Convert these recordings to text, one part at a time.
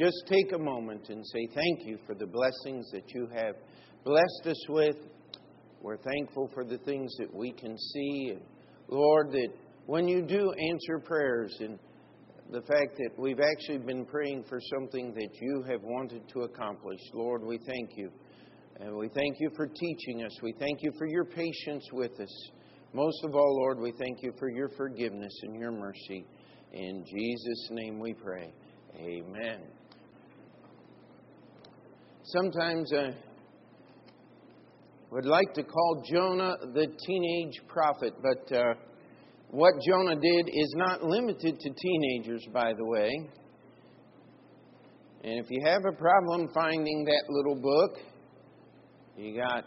just take a moment and say thank you for the blessings that you have blessed us with. We're thankful for the things that we can see. And Lord, that when you do answer prayers and the fact that we've actually been praying for something that you have wanted to accomplish, Lord, we thank you. And we thank you for teaching us. We thank you for your patience with us. Most of all, Lord, we thank you for your forgiveness and your mercy. In Jesus' name we pray. Amen. Sometimes I would like to call Jonah the teenage prophet, but uh, what Jonah did is not limited to teenagers, by the way. And if you have a problem finding that little book, you got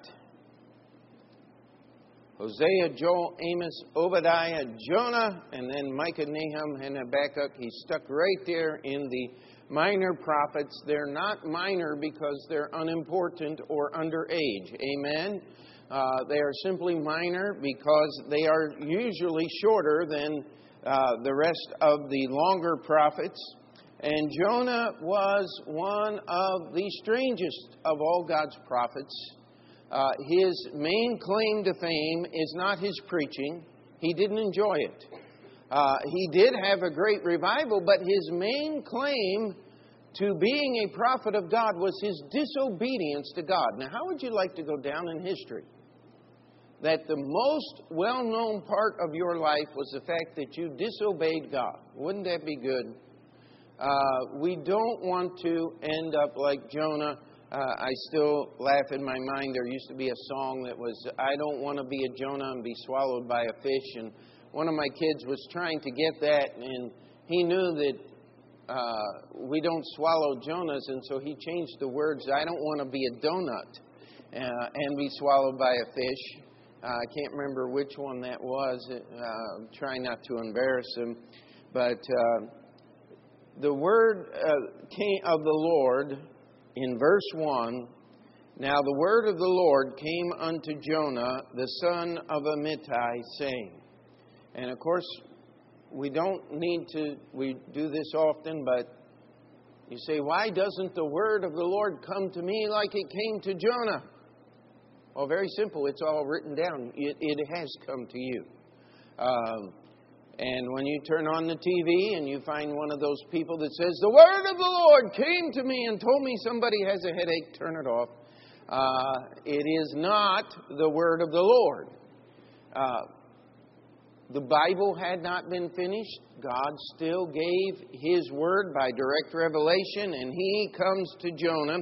Hosea, Joel, Amos, Obadiah, Jonah, and then Micah, Nahum, and Habakkuk. He's stuck right there in the minor prophets. They're not minor because they're unimportant or underage. Amen? Uh, they are simply minor because they are usually shorter than uh, the rest of the longer prophets. And Jonah was one of the strangest of all God's prophets. Uh, his main claim to fame is not his preaching, he didn't enjoy it. Uh, he did have a great revival, but his main claim to being a prophet of God was his disobedience to God. Now, how would you like to go down in history? That the most well known part of your life was the fact that you disobeyed God. Wouldn't that be good? Uh, we don't want to end up like Jonah. Uh, I still laugh in my mind. There used to be a song that was, I don't want to be a Jonah and be swallowed by a fish. And one of my kids was trying to get that, and he knew that uh, we don't swallow Jonahs, and so he changed the words, I don't want to be a donut uh, and be swallowed by a fish. Uh, I can't remember which one that was. Uh, trying not to embarrass him. But uh, the word uh, of the Lord in verse 1 Now the word of the Lord came unto Jonah, the son of Amittai, saying, and of course, we don't need to, we do this often, but you say, why doesn't the word of the Lord come to me like it came to Jonah? Well, very simple. It's all written down. It, it has come to you. Um, and when you turn on the TV and you find one of those people that says, The word of the Lord came to me and told me somebody has a headache, turn it off. Uh, it is not the word of the Lord. Uh, the Bible had not been finished. God still gave His word by direct revelation, and He comes to Jonah.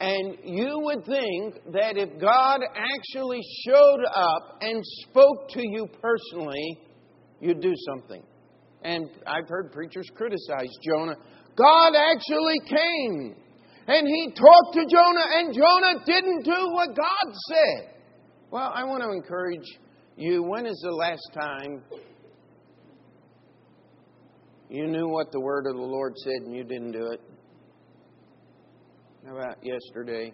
And you would think that if God actually showed up and spoke to you personally, you'd do something. And I've heard preachers criticize Jonah. God actually came and he talked to Jonah, and Jonah didn't do what God said. Well, I want to encourage you. When is the last time you knew what the word of the Lord said and you didn't do it? How about yesterday,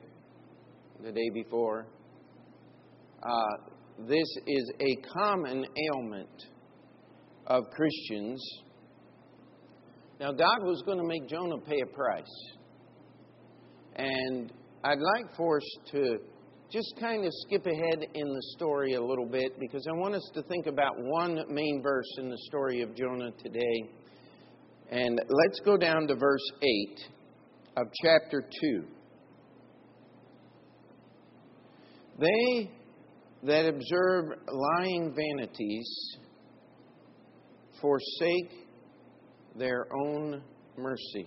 the day before? Uh, this is a common ailment of Christians. Now, God was going to make Jonah pay a price. And I'd like for us to just kind of skip ahead in the story a little bit because I want us to think about one main verse in the story of Jonah today. And let's go down to verse 8 of chapter 2. They that observe lying vanities forsake their own mercy.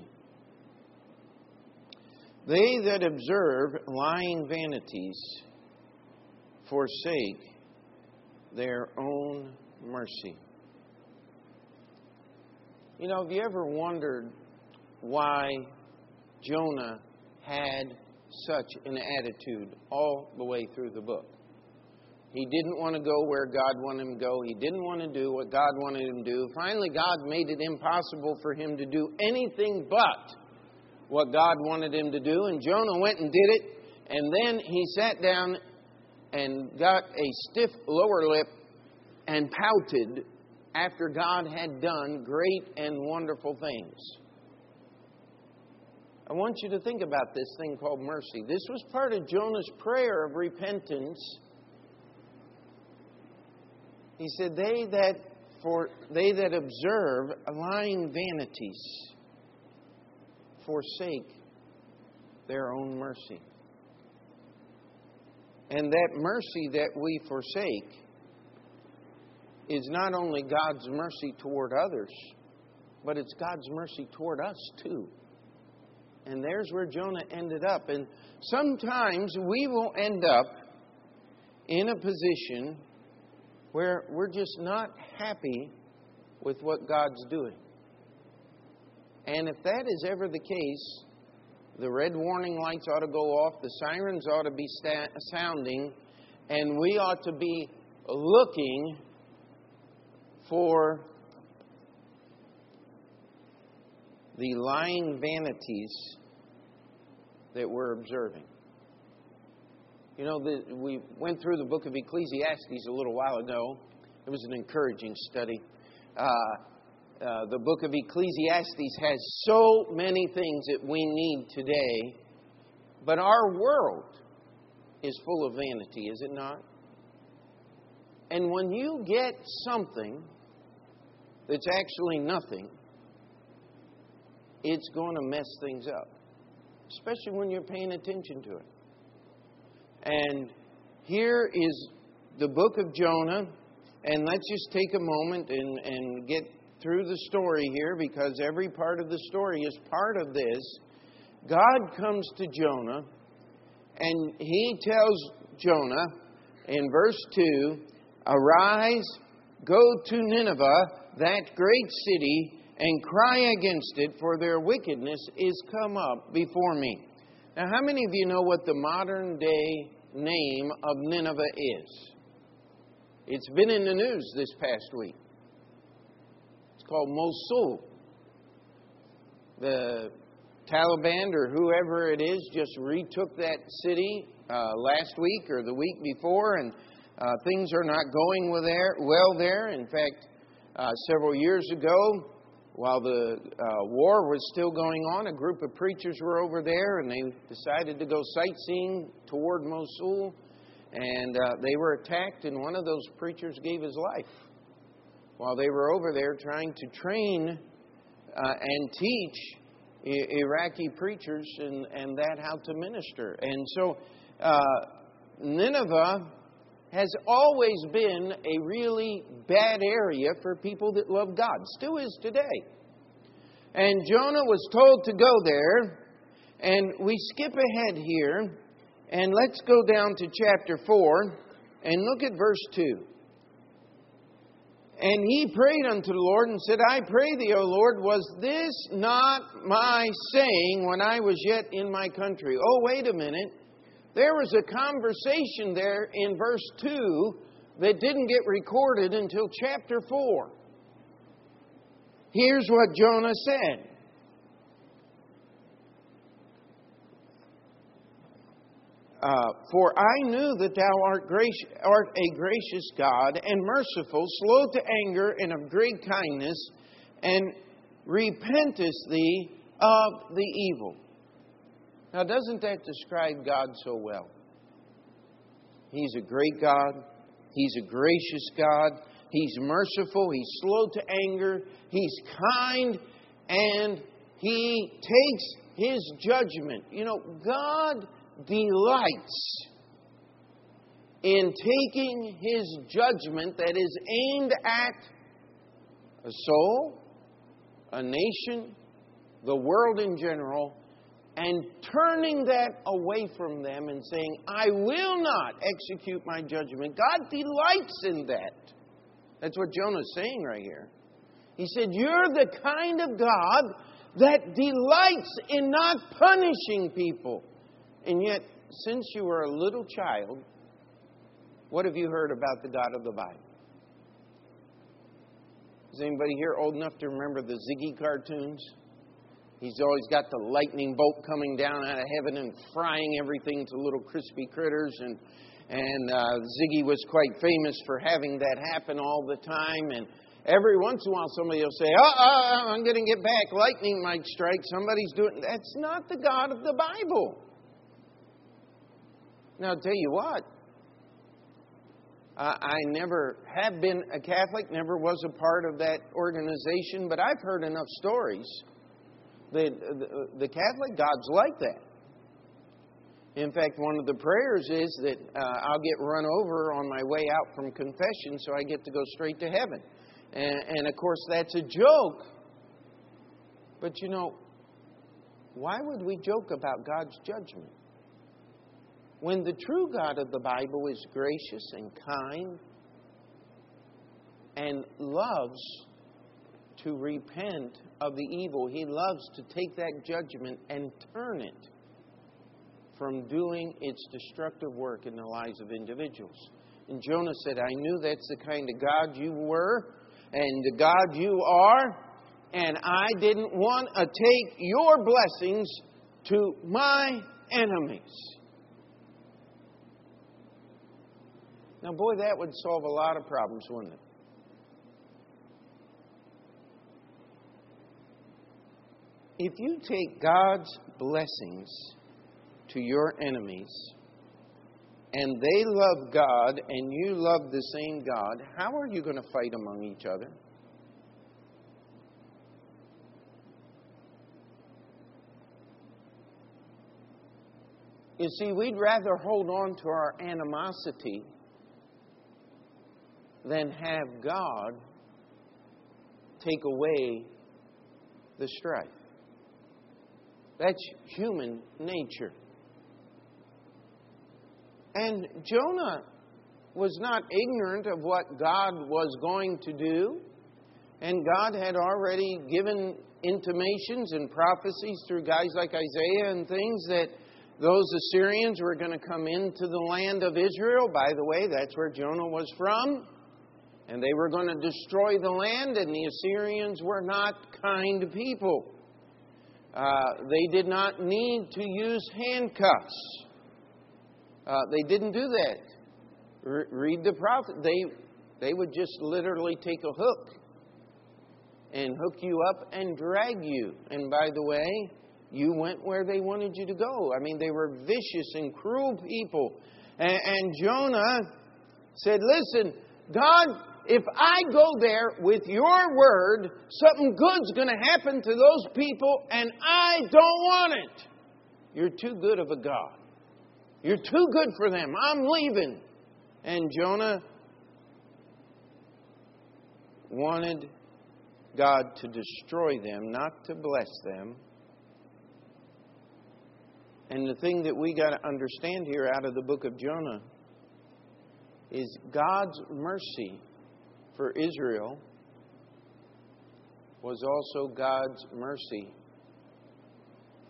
They that observe lying vanities forsake their own mercy. You know, have you ever wondered why Jonah had such an attitude all the way through the book? He didn't want to go where God wanted him to go. He didn't want to do what God wanted him to do. Finally, God made it impossible for him to do anything but what God wanted him to do. And Jonah went and did it. And then he sat down and got a stiff lower lip and pouted after God had done great and wonderful things. I want you to think about this thing called mercy. This was part of Jonah's prayer of repentance. He said, They that for they that observe lying vanities forsake their own mercy. And that mercy that we forsake is not only God's mercy toward others, but it's God's mercy toward us too. And there's where Jonah ended up. And sometimes we will end up in a position where we're just not happy with what God's doing. And if that is ever the case, the red warning lights ought to go off, the sirens ought to be sta- sounding, and we ought to be looking for the lying vanities that we're observing. You know, the, we went through the book of Ecclesiastes a little while ago. It was an encouraging study. Uh, uh, the book of Ecclesiastes has so many things that we need today, but our world is full of vanity, is it not? And when you get something that's actually nothing, it's going to mess things up, especially when you're paying attention to it. And here is the book of Jonah, and let's just take a moment and, and get through the story here because every part of the story is part of this. God comes to Jonah, and he tells Jonah in verse 2 Arise, go to Nineveh, that great city and cry against it, for their wickedness is come up before me. Now, how many of you know what the modern day name of Nineveh is? It's been in the news this past week. Called Mosul. The Taliban or whoever it is just retook that city uh, last week or the week before, and uh, things are not going well there. Well there. In fact, uh, several years ago, while the uh, war was still going on, a group of preachers were over there and they decided to go sightseeing toward Mosul. And uh, they were attacked, and one of those preachers gave his life while they were over there trying to train uh, and teach I- Iraqi preachers and, and that how to minister. And so uh, Nineveh has always been a really bad area for people that love God, still is today. And Jonah was told to go there, and we skip ahead here, and let's go down to chapter 4 and look at verse 2. And he prayed unto the Lord and said, I pray thee, O Lord, was this not my saying when I was yet in my country? Oh, wait a minute. There was a conversation there in verse 2 that didn't get recorded until chapter 4. Here's what Jonah said. Uh, for I knew that thou art, gracious, art a gracious God and merciful, slow to anger, and of great kindness, and repentest thee of the evil. Now, doesn't that describe God so well? He's a great God. He's a gracious God. He's merciful. He's slow to anger. He's kind. And He takes His judgment. You know, God delights in taking His judgment that is aimed at a soul, a nation, the world in general, and turning that away from them and saying, I will not execute my judgment. God delights in that. That's what Jonah's saying right here. He said, You're the kind of God that delights in not punishing people. And yet, since you were a little child, what have you heard about the God of the Bible? Is anybody here old enough to remember the Ziggy cartoons? He's always got the lightning bolt coming down out of heaven and frying everything to little crispy critters. And, and uh, Ziggy was quite famous for having that happen all the time. And, every once in a while somebody will say, oh, oh I'm going to get back. Lightning might strike. Somebody's doing That's not the God of the Bible. Now, I'll tell you what. I never have been a Catholic, never was a part of that organization, but I've heard enough stories that the Catholic God's like that. In fact, one of the prayers is that uh, I'll get run over on my way out from confession so I get to go straight to heaven. And, and of course, that's a joke. But you know, why would we joke about God's judgment? When the true God of the Bible is gracious and kind and loves to repent of the evil, He loves to take that judgment and turn it from doing its destructive work in the lives of individuals. And Jonah said, I knew that's the kind of God you were and the God you are, and I didn't want to take your blessings to my enemies. Now, boy, that would solve a lot of problems, wouldn't it? If you take God's blessings to your enemies, and they love God and you love the same God, how are you going to fight among each other? You see, we'd rather hold on to our animosity than have God take away the strife. That's human nature. And Jonah was not ignorant of what God was going to do. And God had already given intimations and prophecies through guys like Isaiah and things that those Assyrians were going to come into the land of Israel. By the way, that's where Jonah was from. And they were going to destroy the land, and the Assyrians were not kind people. Uh, they did not need to use handcuffs. Uh, they didn't do that. Re- read the prophet. They, they would just literally take a hook and hook you up and drag you. And by the way, you went where they wanted you to go. I mean, they were vicious and cruel people. And, and Jonah said, Listen, God, if I go there with your word, something good's going to happen to those people, and I don't want it. You're too good of a God. You're too good for them. I'm leaving. And Jonah wanted God to destroy them, not to bless them. And the thing that we got to understand here out of the book of Jonah is God's mercy for Israel was also God's mercy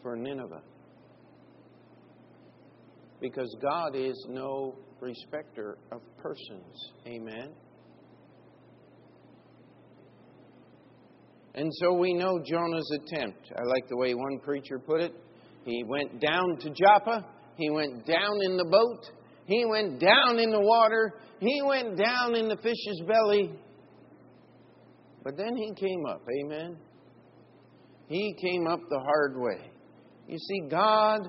for Nineveh because God is no respecter of persons. Amen. And so we know Jonah's attempt. I like the way one preacher put it. He went down to Joppa, he went down in the boat, he went down in the water, he went down in the fish's belly. But then he came up. Amen. He came up the hard way. You see, God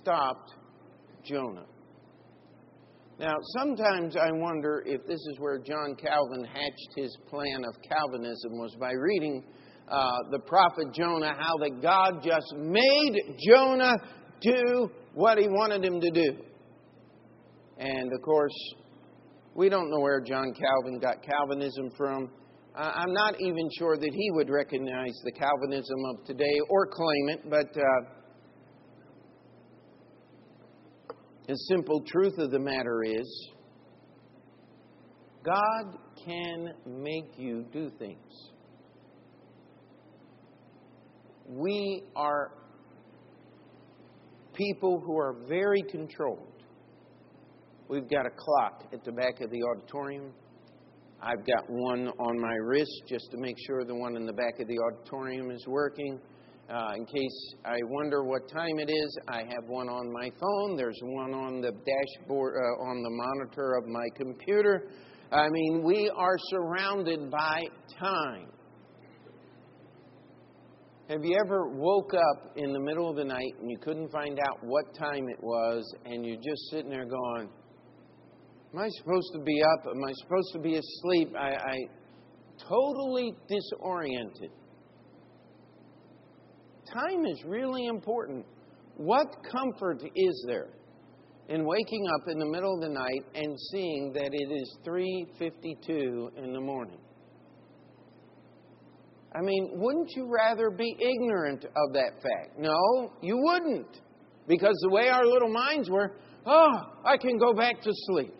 stopped Jonah. Now, sometimes I wonder if this is where John Calvin hatched his plan of Calvinism was by reading uh, the prophet Jonah, how that God just made Jonah do what he wanted him to do. And of course, we don't know where John Calvin got Calvinism from. I'm not even sure that he would recognize the Calvinism of today or claim it, but uh, The simple truth of the matter is, God can make you do things. We are people who are very controlled. We've got a clock at the back of the auditorium. I've got one on my wrist just to make sure the one in the back of the auditorium is working. Uh, in case I wonder what time it is, I have one on my phone. There's one on the dashboard, uh, on the monitor of my computer. I mean, we are surrounded by time. Have you ever woke up in the middle of the night and you couldn't find out what time it was, and you're just sitting there going, Am I supposed to be up? Am I supposed to be asleep? I, I totally disoriented. Time is really important. What comfort is there in waking up in the middle of the night and seeing that it is 3:52 in the morning? I mean, wouldn't you rather be ignorant of that fact? No, you wouldn't. Because the way our little minds were, oh, I can go back to sleep.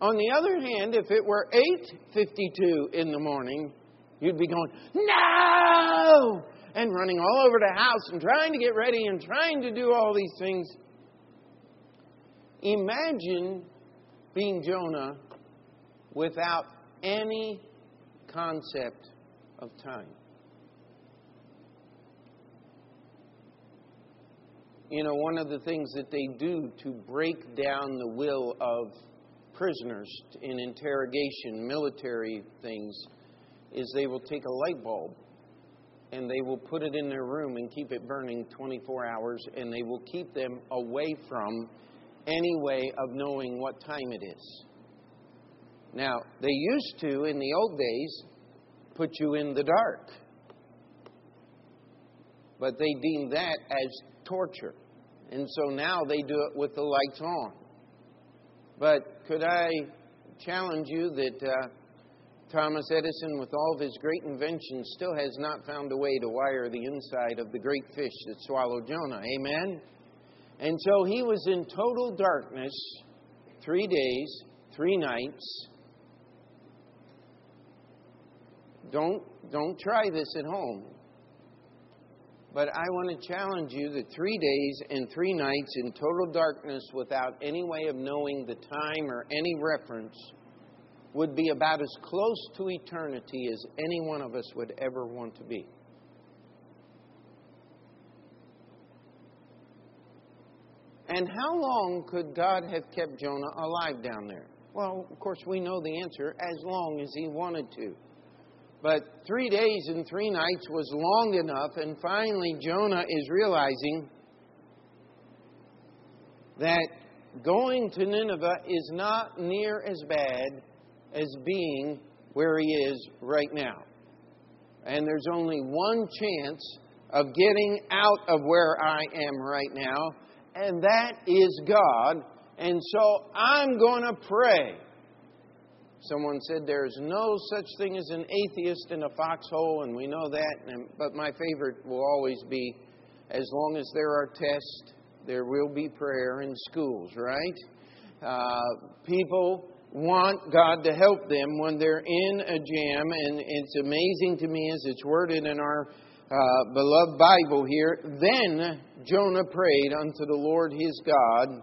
On the other hand, if it were 8:52 in the morning, you'd be going, "No!" and running all over the house and trying to get ready and trying to do all these things. Imagine being Jonah without any concept of time. You know, one of the things that they do to break down the will of prisoners in interrogation, military things, is they will take a light bulb and they will put it in their room and keep it burning 24 hours and they will keep them away from any way of knowing what time it is. Now, they used to, in the old days, put you in the dark. But they deemed that as torture. And so now they do it with the lights on. But could I challenge you that uh, Thomas Edison, with all of his great inventions, still has not found a way to wire the inside of the great fish that swallowed Jonah? Amen? And so he was in total darkness three days, three nights. Don't, don't try this at home. But I want to challenge you that three days and three nights in total darkness without any way of knowing the time or any reference would be about as close to eternity as any one of us would ever want to be. And how long could God have kept Jonah alive down there? Well, of course, we know the answer as long as he wanted to. But three days and three nights was long enough, and finally Jonah is realizing that going to Nineveh is not near as bad as being where he is right now. And there's only one chance of getting out of where I am right now, and that is God. And so I'm going to pray. Someone said there's no such thing as an atheist in a foxhole, and we know that. And, but my favorite will always be as long as there are tests, there will be prayer in schools, right? Uh, people want God to help them when they're in a jam, and it's amazing to me as it's worded in our uh, beloved Bible here. Then Jonah prayed unto the Lord his God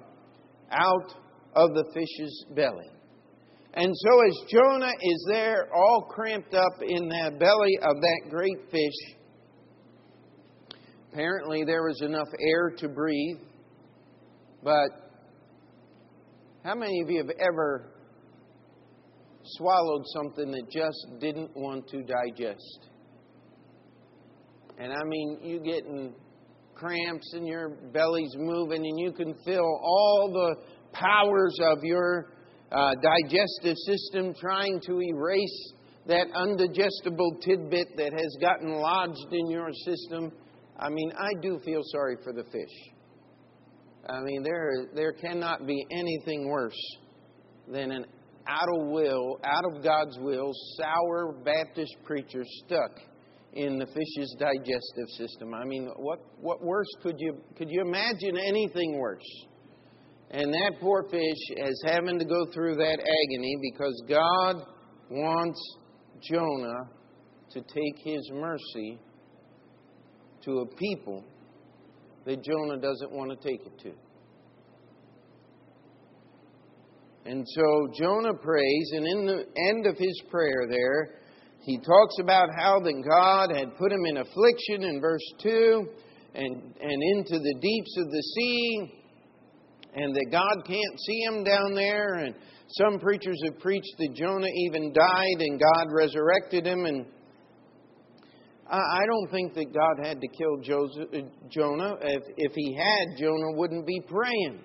out of the fish's belly. And so, as Jonah is there, all cramped up in the belly of that great fish, apparently there was enough air to breathe. But how many of you have ever swallowed something that just didn't want to digest? And I mean, you getting cramps and your belly's moving, and you can feel all the powers of your uh, digestive system trying to erase that undigestible tidbit that has gotten lodged in your system. I mean, I do feel sorry for the fish. I mean, there, there cannot be anything worse than an out of will, out of God's will, sour Baptist preacher stuck in the fish's digestive system. I mean, what, what worse could you, could you imagine anything worse? And that poor fish is having to go through that agony because God wants Jonah to take his mercy to a people that Jonah doesn't want to take it to. And so Jonah prays, and in the end of his prayer there, he talks about how that God had put him in affliction in verse 2 and, and into the deeps of the sea and that God can't see him down there. And some preachers have preached that Jonah even died and God resurrected him. And I don't think that God had to kill uh, Jonah. If, if he had, Jonah wouldn't be praying.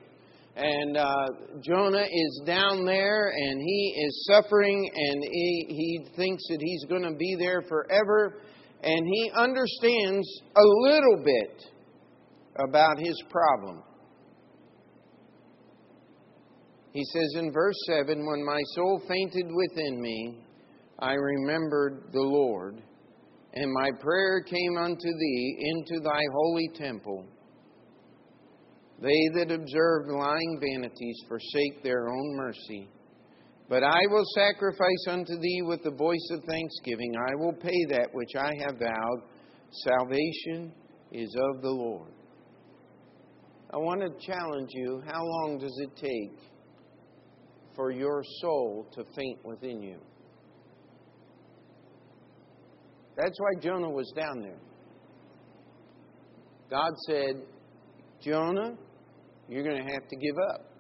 And uh, Jonah is down there and he is suffering and he, he thinks that he's going to be there forever. And he understands a little bit about his problem. He says in verse 7 When my soul fainted within me, I remembered the Lord, and my prayer came unto thee into thy holy temple. They that observe lying vanities forsake their own mercy. But I will sacrifice unto thee with the voice of thanksgiving. I will pay that which I have vowed. Salvation is of the Lord. I want to challenge you how long does it take for your soul to faint within you? That's why Jonah was down there. God said, Jonah, you're going to have to give up.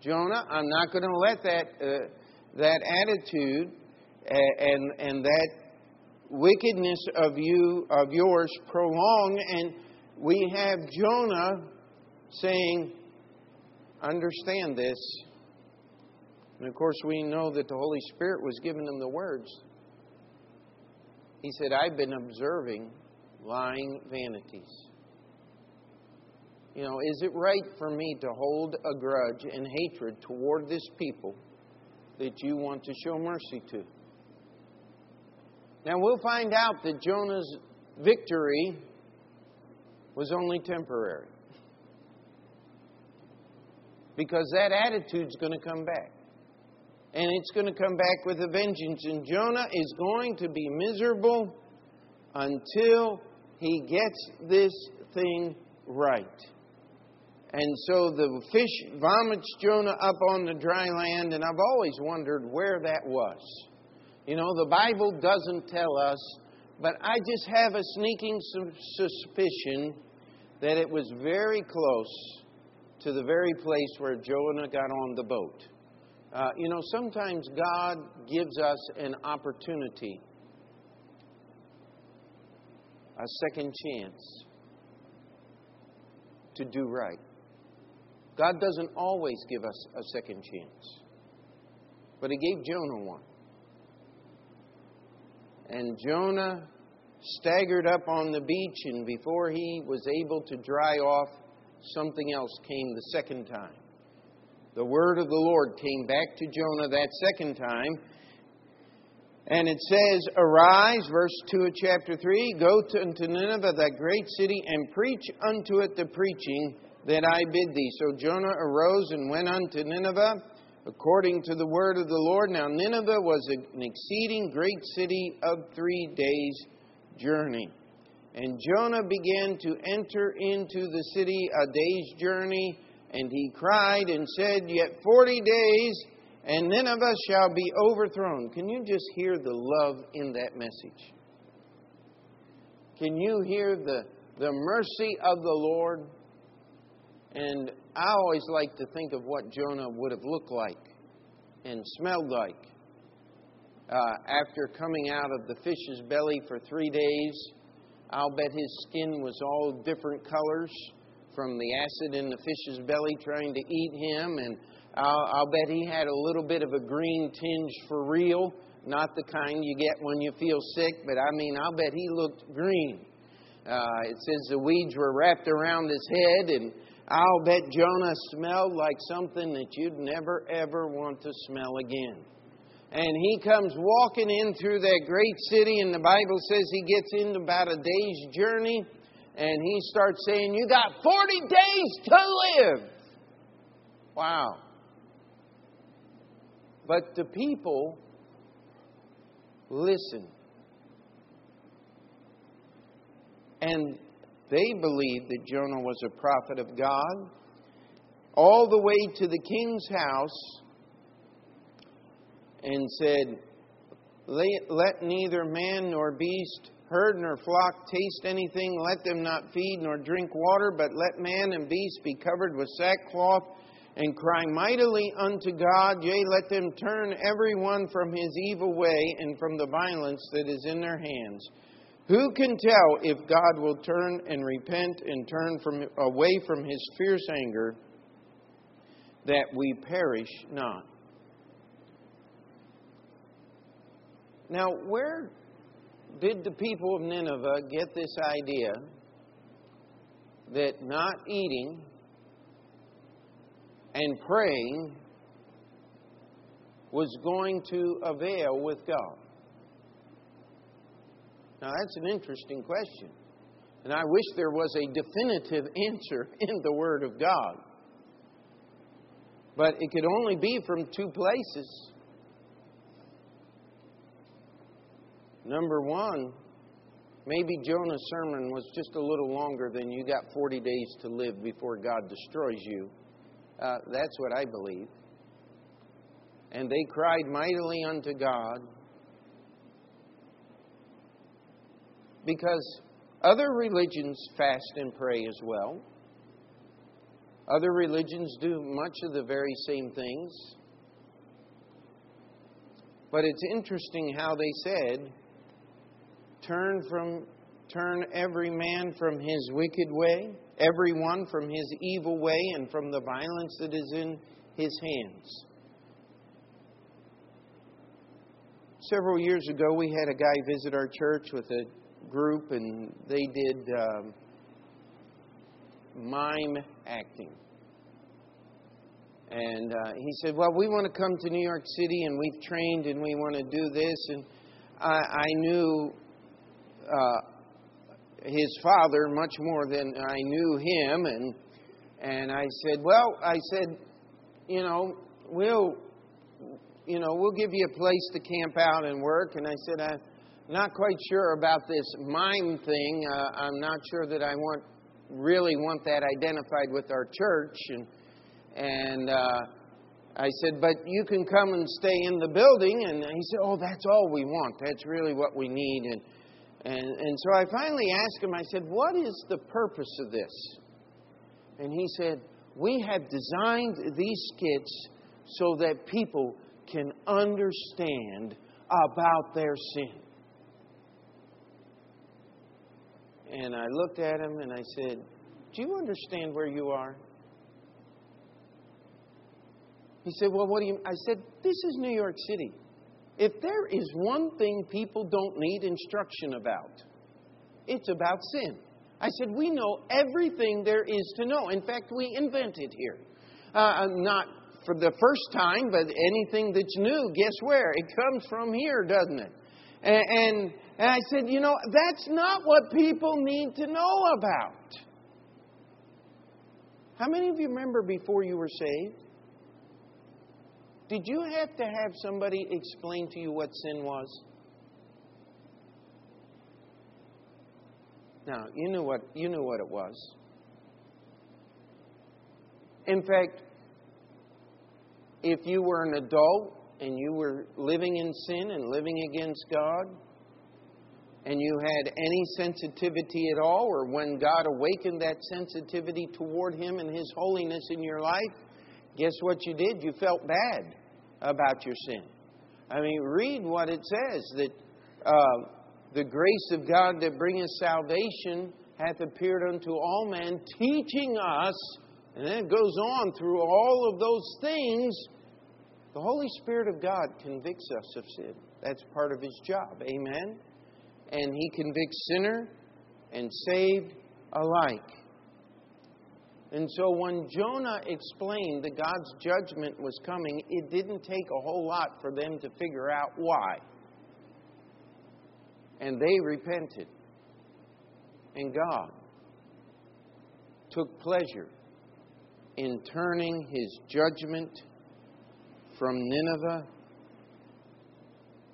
Jonah, I'm not going to let that, uh, that attitude and, and that wickedness of you of yours prolong and we have Jonah saying, Understand this. And of course, we know that the Holy Spirit was giving him the words. He said, I've been observing lying vanities. You know, is it right for me to hold a grudge and hatred toward this people that you want to show mercy to? Now, we'll find out that Jonah's victory was only temporary. Because that attitude's going to come back. And it's going to come back with a vengeance. And Jonah is going to be miserable until he gets this thing right. And so the fish vomits Jonah up on the dry land, and I've always wondered where that was. You know, the Bible doesn't tell us, but I just have a sneaking suspicion that it was very close to the very place where Jonah got on the boat. Uh, you know, sometimes God gives us an opportunity, a second chance to do right. God doesn't always give us a second chance, but He gave Jonah one. And Jonah staggered up on the beach, and before he was able to dry off, something else came the second time. The word of the Lord came back to Jonah that second time. And it says, Arise, verse 2 of chapter 3, go to, unto Nineveh, that great city, and preach unto it the preaching that I bid thee. So Jonah arose and went unto Nineveh according to the word of the Lord. Now, Nineveh was an exceeding great city of three days' journey. And Jonah began to enter into the city a day's journey, and he cried and said, Yet forty days, and Nineveh shall be overthrown. Can you just hear the love in that message? Can you hear the, the mercy of the Lord? And I always like to think of what Jonah would have looked like and smelled like uh, after coming out of the fish's belly for three days. I'll bet his skin was all different colors from the acid in the fish's belly trying to eat him. And I'll, I'll bet he had a little bit of a green tinge for real. Not the kind you get when you feel sick, but I mean, I'll bet he looked green. Uh, it says the weeds were wrapped around his head, and I'll bet Jonah smelled like something that you'd never, ever want to smell again. And he comes walking in through that great city, and the Bible says he gets in about a day's journey, and he starts saying, You got 40 days to live. Wow. But the people listen. And they believed that Jonah was a prophet of God. All the way to the king's house, and said, Let neither man nor beast herd nor flock taste anything, let them not feed nor drink water, but let man and beast be covered with sackcloth and cry mightily unto God. Yea, let them turn every one from his evil way and from the violence that is in their hands. Who can tell if God will turn and repent and turn from, away from his fierce anger that we perish not? Now, where did the people of Nineveh get this idea that not eating and praying was going to avail with God? Now, that's an interesting question. And I wish there was a definitive answer in the Word of God. But it could only be from two places. Number one, maybe Jonah's sermon was just a little longer than you got 40 days to live before God destroys you. Uh, that's what I believe. And they cried mightily unto God because other religions fast and pray as well. Other religions do much of the very same things. But it's interesting how they said, turn from turn every man from his wicked way, every one from his evil way, and from the violence that is in his hands. Several years ago, we had a guy visit our church with a group, and they did um, mime acting. And uh, he said, Well, we want to come to New York City, and we've trained, and we want to do this. And I, I knew uh, his father much more than I knew him, and and I said, well, I said, you know, we'll, you know, we'll give you a place to camp out and work. And I said, I'm not quite sure about this mime thing. Uh, I'm not sure that I want really want that identified with our church. And and uh, I said, but you can come and stay in the building. And he said, oh, that's all we want. That's really what we need. And and, and so I finally asked him, I said, What is the purpose of this? And he said, We have designed these skits so that people can understand about their sin. And I looked at him and I said, Do you understand where you are? He said, Well, what do you. I said, This is New York City. If there is one thing people don't need instruction about, it's about sin. I said, We know everything there is to know. In fact, we invented here. Uh, uh, not for the first time, but anything that's new, guess where? It comes from here, doesn't it? And, and, and I said, You know, that's not what people need to know about. How many of you remember before you were saved? Did you have to have somebody explain to you what sin was? Now, you knew what you knew what it was. In fact, if you were an adult and you were living in sin and living against God, and you had any sensitivity at all, or when God awakened that sensitivity toward Him and His holiness in your life, guess what you did? You felt bad about your sin. I mean, read what it says that uh, the grace of God that bringeth salvation hath appeared unto all men, teaching us, and then it goes on through all of those things. The Holy Spirit of God convicts us of sin. That's part of His job. Amen? And He convicts sinner and saved alike. And so when Jonah explained that God's judgment was coming, it didn't take a whole lot for them to figure out why. And they repented. And God took pleasure in turning his judgment from Nineveh.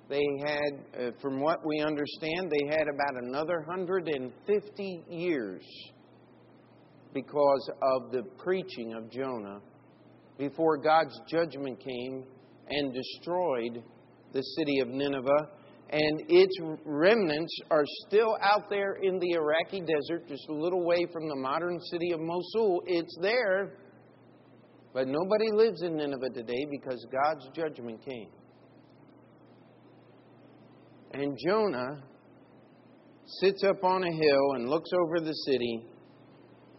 They had, uh, from what we understand, they had about another 150 years because of the preaching of Jonah before God's judgment came and destroyed the city of Nineveh. and its remnants are still out there in the Iraqi desert, just a little way from the modern city of Mosul. It's there, but nobody lives in Nineveh today because God's judgment came. And Jonah sits up on a hill and looks over the city.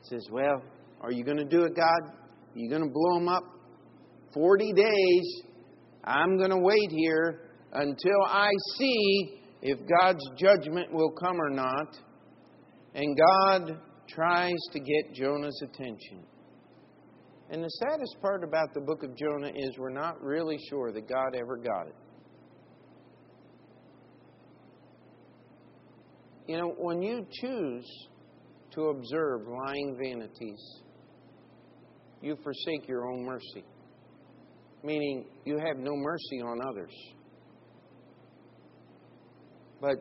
Says, Well, are you going to do it, God? Are you going to blow them up? 40 days. I'm going to wait here until I see if God's judgment will come or not. And God tries to get Jonah's attention. And the saddest part about the book of Jonah is we're not really sure that God ever got it. You know, when you choose to observe lying vanities, you forsake your own mercy, meaning you have no mercy on others. But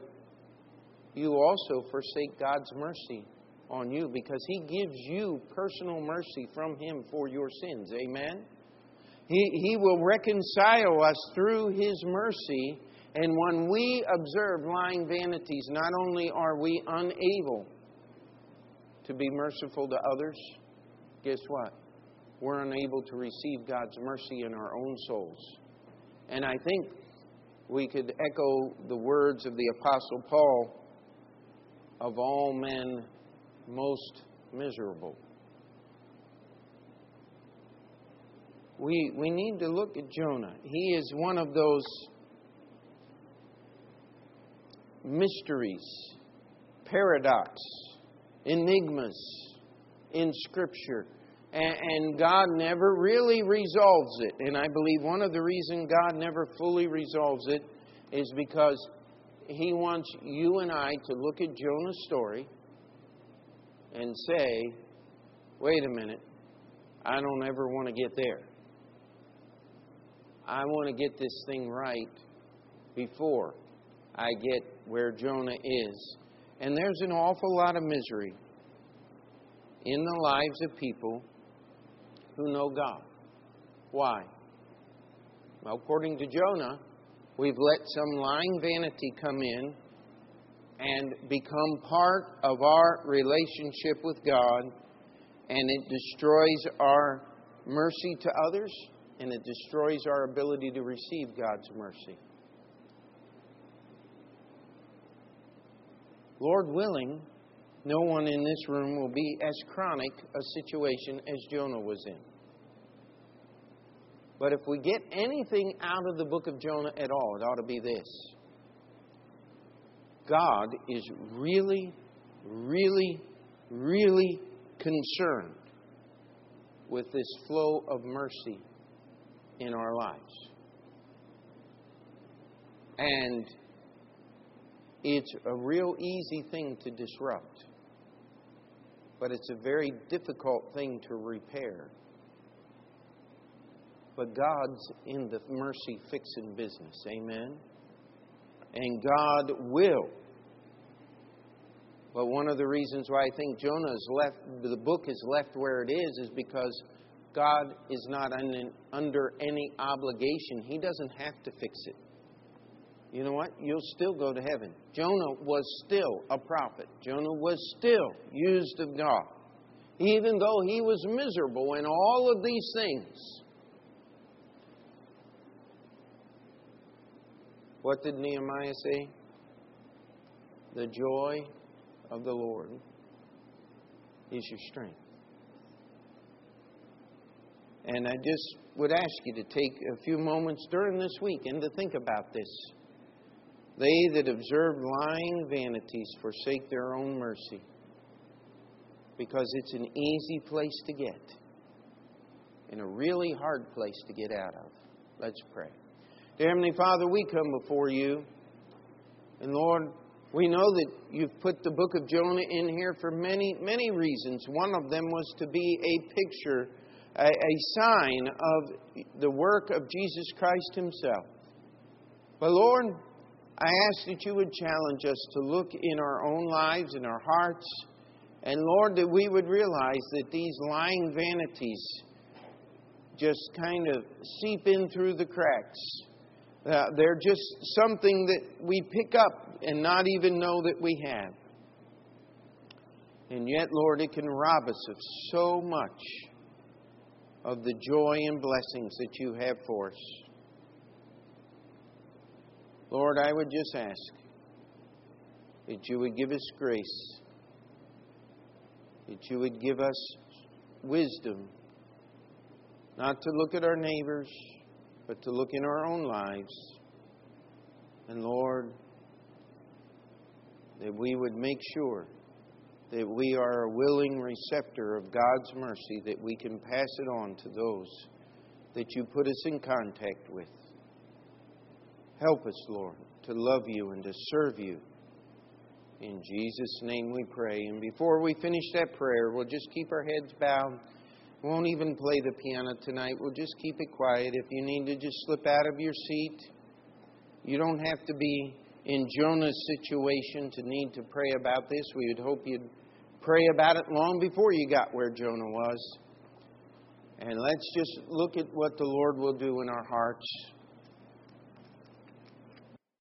you also forsake God's mercy on you because He gives you personal mercy from Him for your sins. Amen? He, he will reconcile us through His mercy. And when we observe lying vanities, not only are we unable to be merciful to others, guess what? We're unable to receive God's mercy in our own souls. And I think we could echo the words of the Apostle Paul of all men most miserable. We, we need to look at Jonah. He is one of those mysteries, paradox, enigmas in Scripture. And, God never really resolves it. And I believe one of the reasons God never fully resolves it is because He wants you and I to look at Jonah's story and say, wait a minute, I don't ever want to get there. I want to get this thing right before I get where Jonah is. And there's an awful lot of misery in the lives of people who know God. Why? Well, according to Jonah, we've let some lying vanity come in and become part of our relationship with God, and it destroys our mercy to others, and it destroys our ability to receive God's mercy. Lord willing, no one in this room will be as chronic a situation as Jonah was in. But if we get anything out of the book of Jonah at all, it ought to be this God is really, really, really concerned with this flow of mercy in our lives. And it's a real easy thing to disrupt, but it's a very difficult thing to repair. But God's in the mercy fixing business. Amen? and God will. But one of the reasons why I think Jonah is left, the book is left where it is, is because God is not under any obligation. He doesn't have to fix it. You know what? You'll still go to heaven. Jonah was still a prophet. Jonah was still used of God. Even though he was miserable in all of these things, What did Nehemiah say? The joy of the Lord is your strength. And I just would ask you to take a few moments during this week and to think about this. They that observe lying vanities forsake their own mercy because it's an easy place to get and a really hard place to get out of. Let's pray. Dear Heavenly Father, we come before you. And Lord, we know that you've put the book of Jonah in here for many, many reasons. One of them was to be a picture, a, a sign of the work of Jesus Christ Himself. But Lord, I ask that you would challenge us to look in our own lives, in our hearts, and Lord, that we would realize that these lying vanities just kind of seep in through the cracks Uh, they're just something that we pick up and not even know that we have. And yet, Lord, it can rob us of so much of the joy and blessings that you have for us. Lord, I would just ask that you would give us grace, that you would give us wisdom, not to look at our neighbors, but to look in our own lives. And Lord, that we would make sure that we are a willing receptor of God's mercy, that we can pass it on to those that you put us in contact with. Help us, Lord, to love you and to serve you. In Jesus' name we pray. And before we finish that prayer, we'll just keep our heads bowed. We won't even play the piano tonight. We'll just keep it quiet. If you need to just slip out of your seat, you don't have to be in Jonah's situation to need to pray about this. We would hope you'd pray about it long before you got where Jonah was. And let's just look at what the Lord will do in our hearts